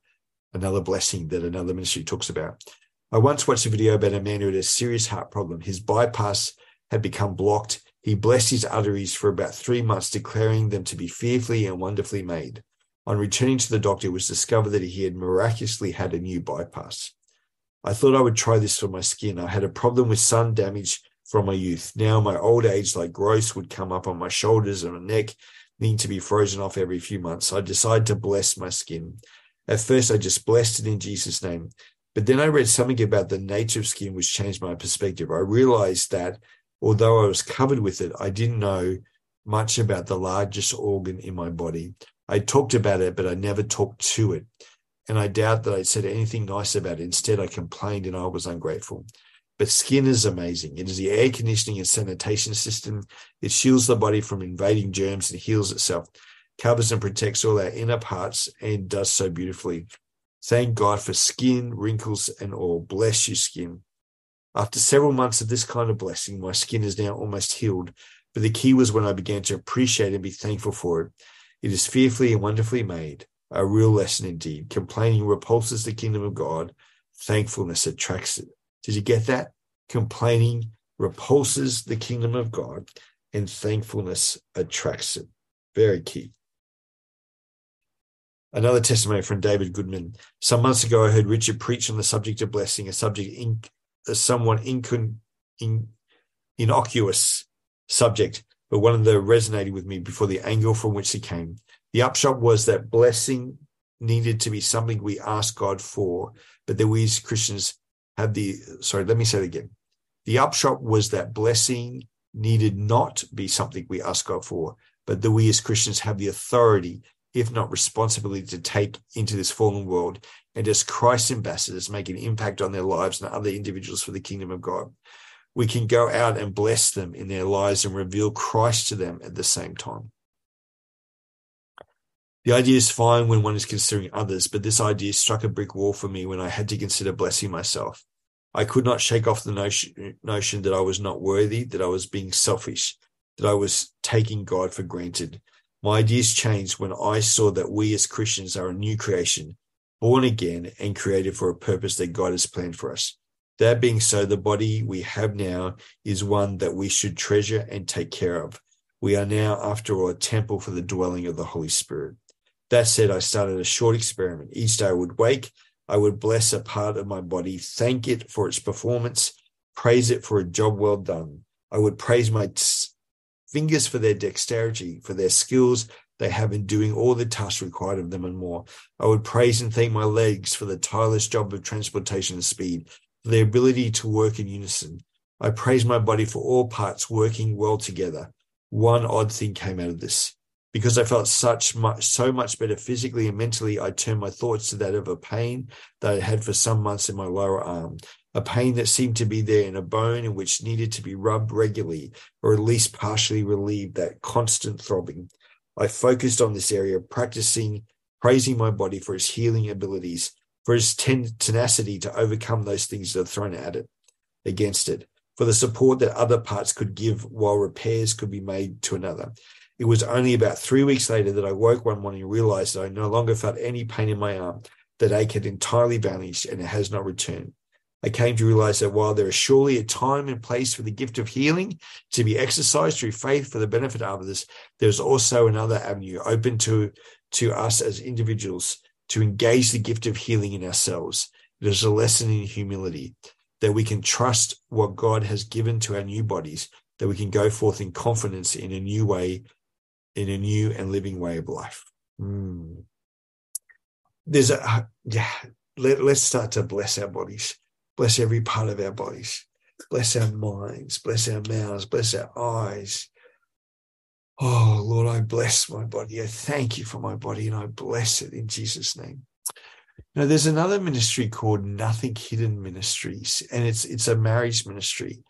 another blessing that another ministry talks about. I once watched a video about a man who had a serious heart problem. His bypass had become blocked. He blessed his arteries for about three months, declaring them to be fearfully and wonderfully made. On returning to the doctor, it was discovered that he had miraculously had a new bypass. I thought I would try this for my skin. I had a problem with sun damage from my youth. Now, my old age, like growths, would come up on my shoulders and my neck, needing to be frozen off every few months. I decided to bless my skin. At first, I just blessed it in Jesus' name. But then I read something about the nature of skin, which changed my perspective. I realized that although I was covered with it, I didn't know much about the largest organ in my body. I talked about it, but I never talked to it and I doubt that I said anything nice about it. Instead, I complained and I was ungrateful. But skin is amazing. It is the air conditioning and sanitation system. It shields the body from invading germs and heals itself, covers and protects all our inner parts, and does so beautifully. Thank God for skin, wrinkles, and all. Bless your skin. After several months of this kind of blessing, my skin is now almost healed. But the key was when I began to appreciate and be thankful for it. It is fearfully and wonderfully made a real lesson indeed. Complaining repulses the kingdom of God, thankfulness attracts it. Did you get that? Complaining repulses the kingdom of God, and thankfulness attracts it. Very key. Another testimony from David Goodman. Some months ago, I heard Richard preach on the subject of blessing, a subject in, a somewhat incon, in, innocuous subject, but one that resonated with me before the angle from which it came. The upshot was that blessing needed to be something we ask God for, but that we as Christians have the, sorry, let me say it again. The upshot was that blessing needed not be something we ask God for, but that we as Christians have the authority, if not responsibility, to take into this fallen world and as Christ's ambassadors make an impact on their lives and other individuals for the kingdom of God. We can go out and bless them in their lives and reveal Christ to them at the same time. The idea is fine when one is considering others, but this idea struck a brick wall for me when I had to consider blessing myself. I could not shake off the notion, notion that I was not worthy, that I was being selfish, that I was taking God for granted. My ideas changed when I saw that we as Christians are a new creation, born again and created for a purpose that God has planned for us. That being so, the body we have now is one that we should treasure and take care of. We are now, after all, a temple for the dwelling of the Holy Spirit. That said, I started a short experiment. Each day I would wake, I would bless a part of my body, thank it for its performance, praise it for a job well done. I would praise my t- fingers for their dexterity, for their skills they have in doing all the tasks required of them and more. I would praise and thank my legs for the tireless job of transportation and speed, for their ability to work in unison. I praise my body for all parts working well together. One odd thing came out of this because I felt such much, so much better physically and mentally, I turned my thoughts to that of a pain that I had for some months in my lower arm, a pain that seemed to be there in a bone and which needed to be rubbed regularly or at least partially relieved that constant throbbing. I focused on this area, practicing praising my body for its healing abilities, for its ten- tenacity to overcome those things that are thrown at it, against it, for the support that other parts could give while repairs could be made to another. It was only about three weeks later that I woke one morning and realized that I no longer felt any pain in my arm. That ache had entirely vanished and it has not returned. I came to realize that while there is surely a time and place for the gift of healing to be exercised through faith for the benefit of others, there's also another avenue open to, to us as individuals to engage the gift of healing in ourselves. It is a lesson in humility that we can trust what God has given to our new bodies, that we can go forth in confidence in a new way in a new and living way of life. Mm. There's a, yeah, let, let's start to bless our bodies, bless every part of our bodies, bless our minds, bless our mouths, bless our eyes. Oh, Lord, I bless my body. I thank you for my body and I bless it in Jesus' name. Now, there's another ministry called Nothing Hidden Ministries, and it's it's a marriage ministry.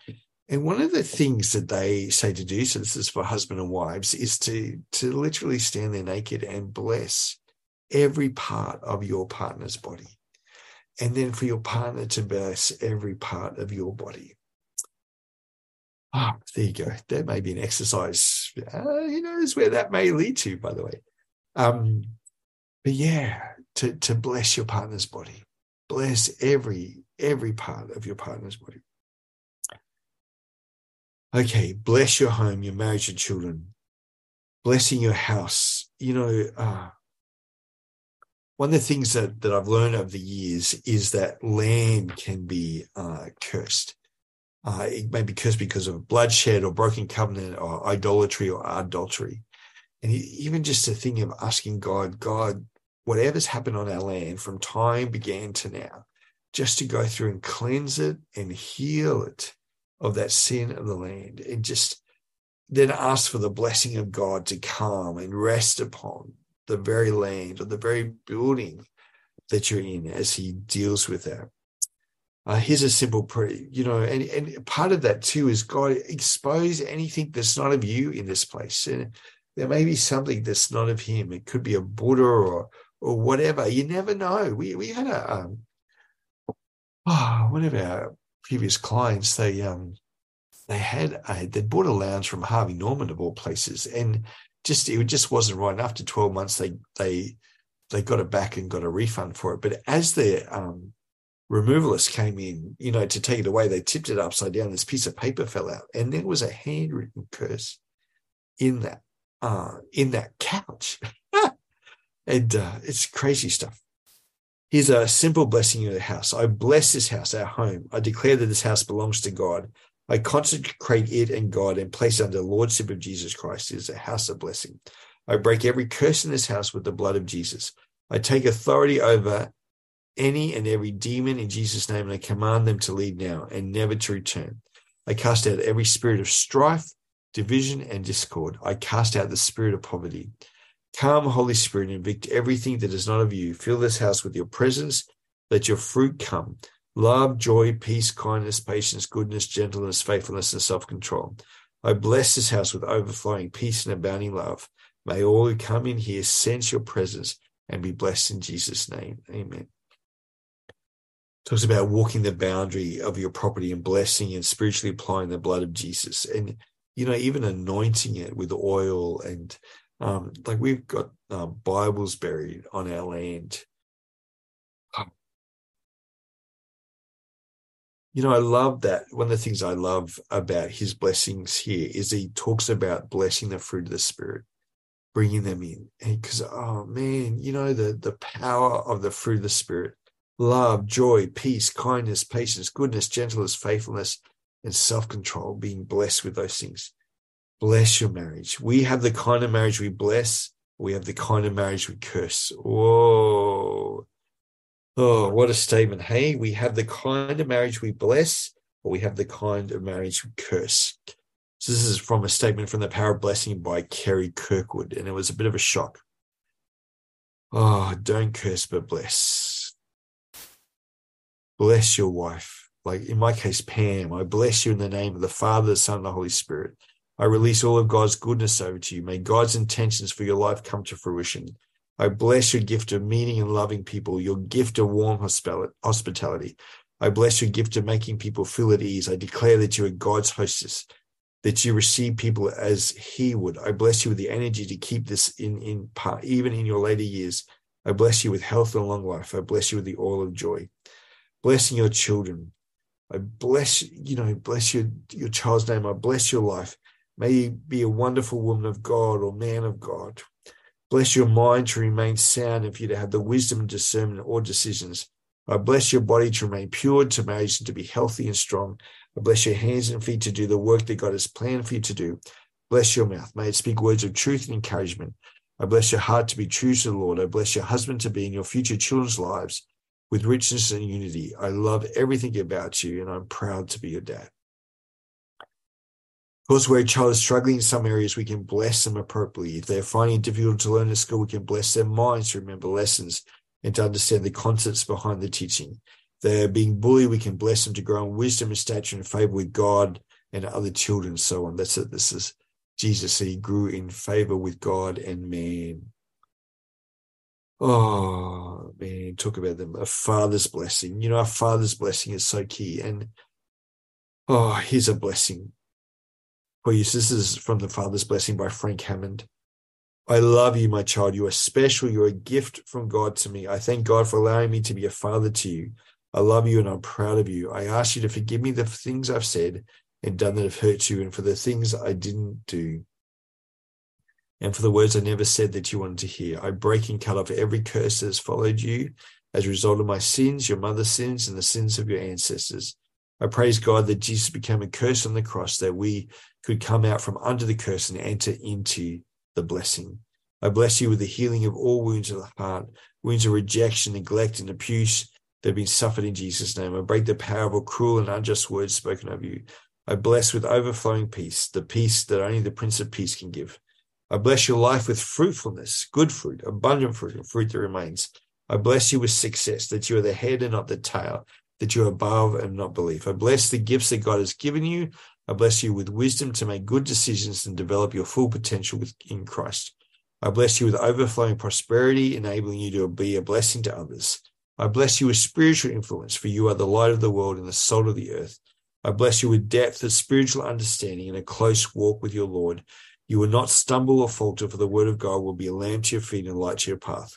And one of the things that they say to do, so this is for husband and wives, is to to literally stand there naked and bless every part of your partner's body. And then for your partner to bless every part of your body. Ah, there you go. That may be an exercise. Uh, who knows where that may lead to, by the way. Um, but yeah, to, to bless your partner's body. Bless every every part of your partner's body. Okay, bless your home, your marriage, your children, blessing your house. You know, uh, one of the things that, that I've learned over the years is that land can be uh, cursed. Uh, it may be cursed because of bloodshed or broken covenant or idolatry or adultery. And even just a thing of asking God, God, whatever's happened on our land from time began to now, just to go through and cleanse it and heal it of that sin of the land and just then ask for the blessing of God to come and rest upon the very land or the very building that you're in as he deals with that. Uh, here's a simple prayer, you know, and, and part of that too is God expose anything that's not of you in this place. And there may be something that's not of him. It could be a Buddha or or whatever. You never know. We we had a um, oh, one of our previous clients. They um they had a they bought a lounge from Harvey Norman of all places, and just it just wasn't right. And after twelve months, they they they got it back and got a refund for it. But as the um, removalists came in, you know, to take it away, they tipped it upside down. This piece of paper fell out, and there was a handwritten curse in that uh, in that couch. [laughs] and uh, it's crazy stuff. Here's a simple blessing in the house. I bless this house, our home. I declare that this house belongs to God. I consecrate it and God and place it under the lordship of Jesus Christ. It is a house of blessing. I break every curse in this house with the blood of Jesus. I take authority over any and every demon in Jesus' name, and I command them to leave now and never to return. I cast out every spirit of strife, division, and discord. I cast out the spirit of poverty. Come, Holy Spirit, and evict everything that is not of you. Fill this house with your presence. Let your fruit come love, joy, peace, kindness, patience, goodness, gentleness, faithfulness, and self control. I bless this house with overflowing peace and abounding love. May all who come in here sense your presence and be blessed in Jesus' name. Amen. Talks about walking the boundary of your property and blessing and spiritually applying the blood of Jesus. And you know, even anointing it with oil and um, like we've got uh, Bibles buried on our land. You know, I love that. One of the things I love about his blessings here is he talks about blessing the fruit of the Spirit, bringing them in. Because, oh man, you know, the, the power of the fruit of the Spirit love, joy, peace, kindness, patience, goodness, gentleness, faithfulness, and self control, being blessed with those things. Bless your marriage. We have the kind of marriage we bless, we have the kind of marriage we curse. Whoa. Oh, what a statement. Hey, we have the kind of marriage we bless, or we have the kind of marriage we curse. So this is from a statement from The Power of Blessing by Kerry Kirkwood, and it was a bit of a shock. Oh, don't curse, but bless. Bless your wife like in my case, Pam, I bless you in the name of the Father, the Son, and the Holy Spirit. I release all of God's goodness over to you. May God's intentions for your life come to fruition. I bless your gift of meeting and loving people, your gift of warm hospitality. I bless your gift of making people feel at ease. I declare that you are God's hostess, that you receive people as He would. I bless you with the energy to keep this in, in part, even in your later years. I bless you with health and long life. I bless you with the oil of joy. Blessing your children, I bless, you know, bless your, your child's name. I bless your life. May you be a wonderful woman of God or man of God. Bless your mind to remain sound and for you to have the wisdom and discernment all decisions. I bless your body to remain pure, to marriage and to be healthy and strong. I bless your hands and feet to do the work that God has planned for you to do. Bless your mouth. May it speak words of truth and encouragement. I bless your heart to be true to the Lord. I bless your husband to be in your future children's lives with richness and unity. I love everything about you, and I'm proud to be your dad. Of course, where a child is struggling in some areas, we can bless them appropriately. If they're finding it difficult to learn at school, we can bless their minds to remember lessons and to understand the concepts behind the teaching. If they're being bullied, we can bless them to grow in wisdom and stature and favor with God and other children, and so on. That's it. This is Jesus. He grew in favor with God and man. Oh man, talk about them. A father's blessing. You know, a father's blessing is so key. And oh, here's a blessing for you. This is from the Father's Blessing by Frank Hammond. I love you, my child. You are special. You're a gift from God to me. I thank God for allowing me to be a father to you. I love you and I'm proud of you. I ask you to forgive me the things I've said and done that have hurt you, and for the things I didn't do, and for the words I never said that you wanted to hear. I break and cut off every curse that has followed you as a result of my sins, your mother's sins, and the sins of your ancestors. I praise God that Jesus became a curse on the cross that we could come out from under the curse and enter into the blessing. I bless you with the healing of all wounds of the heart, wounds of rejection, neglect, and abuse that have been suffered in Jesus' name. I break the power of cruel and unjust words spoken of you. I bless with overflowing peace, the peace that only the Prince of Peace can give. I bless your life with fruitfulness, good fruit, abundant fruit, and fruit that remains. I bless you with success, that you are the head and not the tail, that you are above and not beneath. I bless the gifts that God has given you. I bless you with wisdom to make good decisions and develop your full potential in Christ. I bless you with overflowing prosperity, enabling you to be a blessing to others. I bless you with spiritual influence, for you are the light of the world and the salt of the earth. I bless you with depth of spiritual understanding and a close walk with your Lord. You will not stumble or falter, for the word of God will be a lamp to your feet and a light to your path.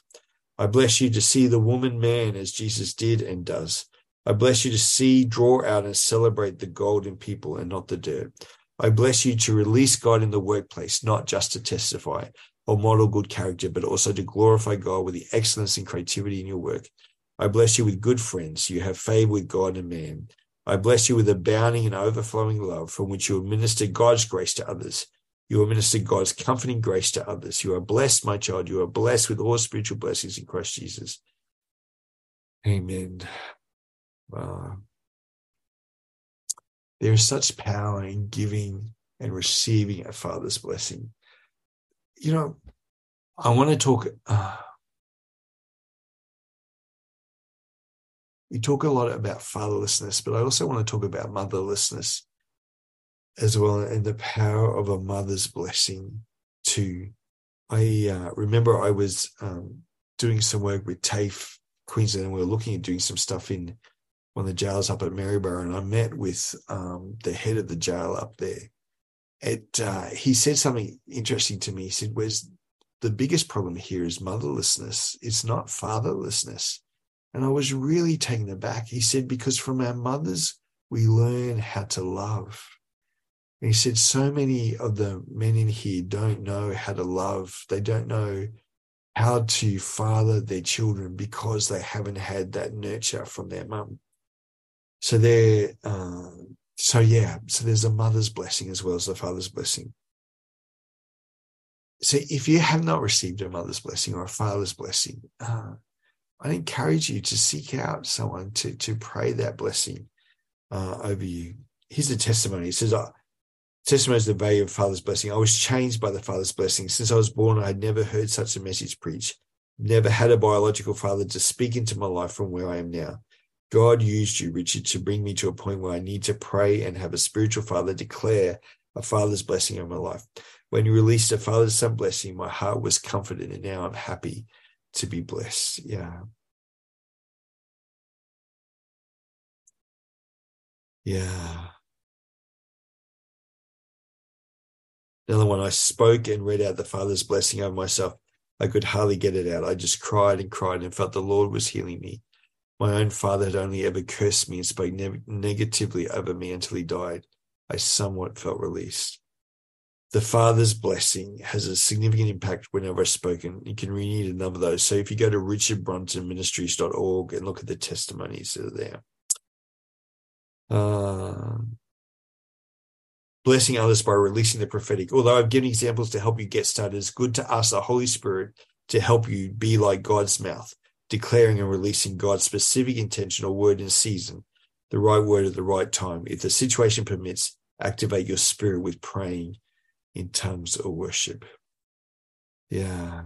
I bless you to see the woman man as Jesus did and does. I bless you to see, draw out, and celebrate the golden people and not the dirt. I bless you to release God in the workplace, not just to testify or model good character, but also to glorify God with the excellence and creativity in your work. I bless you with good friends. You have favor with God and man. I bless you with abounding and overflowing love from which you administer God's grace to others. You administer God's comforting grace to others. You are blessed, my child. You are blessed with all spiritual blessings in Christ Jesus. Amen. Uh, there is such power in giving and receiving a father's blessing. You know, I want to talk. Uh, we talk a lot about fatherlessness, but I also want to talk about motherlessness as well and the power of a mother's blessing too. I uh, remember I was um, doing some work with TAFE Queensland, and we were looking at doing some stuff in of the jails up at Maryborough, and I met with um, the head of the jail up there. It, uh, he said something interesting to me. He said, "Where's the biggest problem here is motherlessness. It's not fatherlessness." And I was really taken aback. He said, because from our mothers, we learn how to love. And he said, so many of the men in here don't know how to love. They don't know how to father their children because they haven't had that nurture from their mum. So they're, uh, so yeah, so there's a mother's blessing as well as the father's blessing. So if you have not received a mother's blessing or a father's blessing, uh, I encourage you to seek out someone to to pray that blessing uh, over you. Here's a testimony. It says, uh, "Testimony is the value of Father's blessing. I was changed by the Father's blessing. Since I was born, I had never heard such a message preached. Never had a biological father to speak into my life from where I am now. God used you, Richard, to bring me to a point where I need to pray and have a spiritual father declare a father's blessing on my life. When you released a father's son blessing, my heart was comforted, and now I'm happy." to be blessed. Yeah. Yeah. Another one, I spoke and read out the Father's blessing over myself. I could hardly get it out. I just cried and cried and felt the Lord was healing me. My own father had only ever cursed me and spoke ne- negatively over me until he died. I somewhat felt released the Father's blessing has a significant impact whenever I've spoken. You can read a number of those. So if you go to richardbruntonministries.org and look at the testimonies that are there. Uh, blessing others by releasing the prophetic. Although I've given examples to help you get started, it's good to ask the Holy Spirit to help you be like God's mouth, declaring and releasing God's specific intention or word in season, the right word at the right time. If the situation permits, activate your spirit with praying in tongues or worship. Yeah.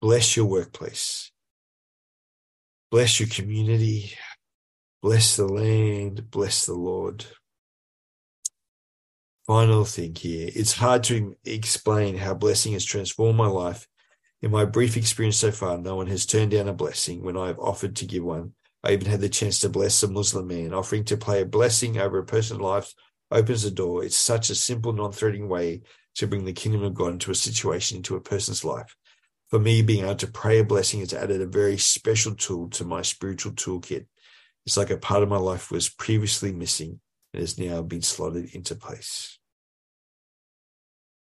Bless your workplace. Bless your community. Bless the land. Bless the Lord. Final thing here. It's hard to explain how blessing has transformed my life. In my brief experience so far, no one has turned down a blessing when I have offered to give one. I even had the chance to bless a Muslim man. Offering to play a blessing over a person's life opens the door. It's such a simple, non threatening way to bring the kingdom of God into a situation, into a person's life. For me, being able to pray a blessing has added a very special tool to my spiritual toolkit. It's like a part of my life was previously missing and has now been slotted into place.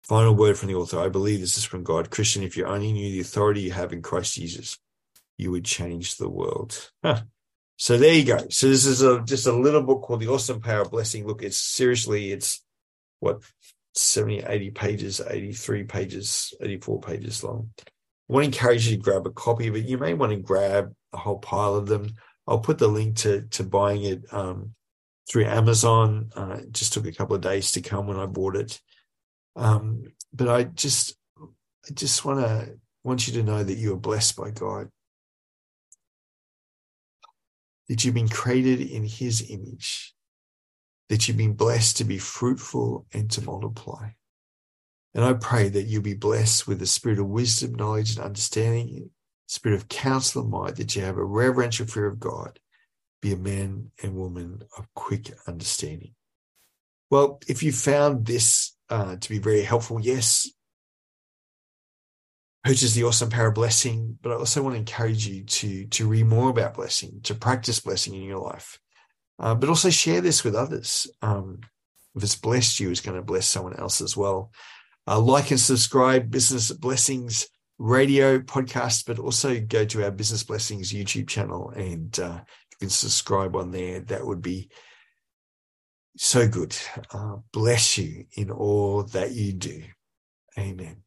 Final word from the author. I believe this is from God. Christian, if you only knew the authority you have in Christ Jesus, you would change the world. Huh. So there you go. So this is a, just a little book called The Awesome Power of Blessing. Look, it's seriously, it's what, 70, 80 pages, 83 pages, 84 pages long. I want to encourage you to grab a copy it. You may want to grab a whole pile of them. I'll put the link to, to buying it um, through Amazon. Uh, it just took a couple of days to come when I bought it. Um, but I just, I just want to want you to know that you are blessed by God that you've been created in his image, that you've been blessed to be fruitful and to multiply. And I pray that you'll be blessed with the spirit of wisdom, knowledge, and understanding, spirit of counsel and might, that you have a reverential fear of God, be a man and woman of quick understanding. Well, if you found this uh, to be very helpful, yes, purchase the awesome power of blessing, but I also want to encourage you to to read more about blessing, to practice blessing in your life, uh, but also share this with others. Um, if it's blessed you, it's going to bless someone else as well. Uh, like and subscribe, Business Blessings Radio podcast, but also go to our Business Blessings YouTube channel and uh, you can subscribe on there. That would be so good. Uh, bless you in all that you do. Amen.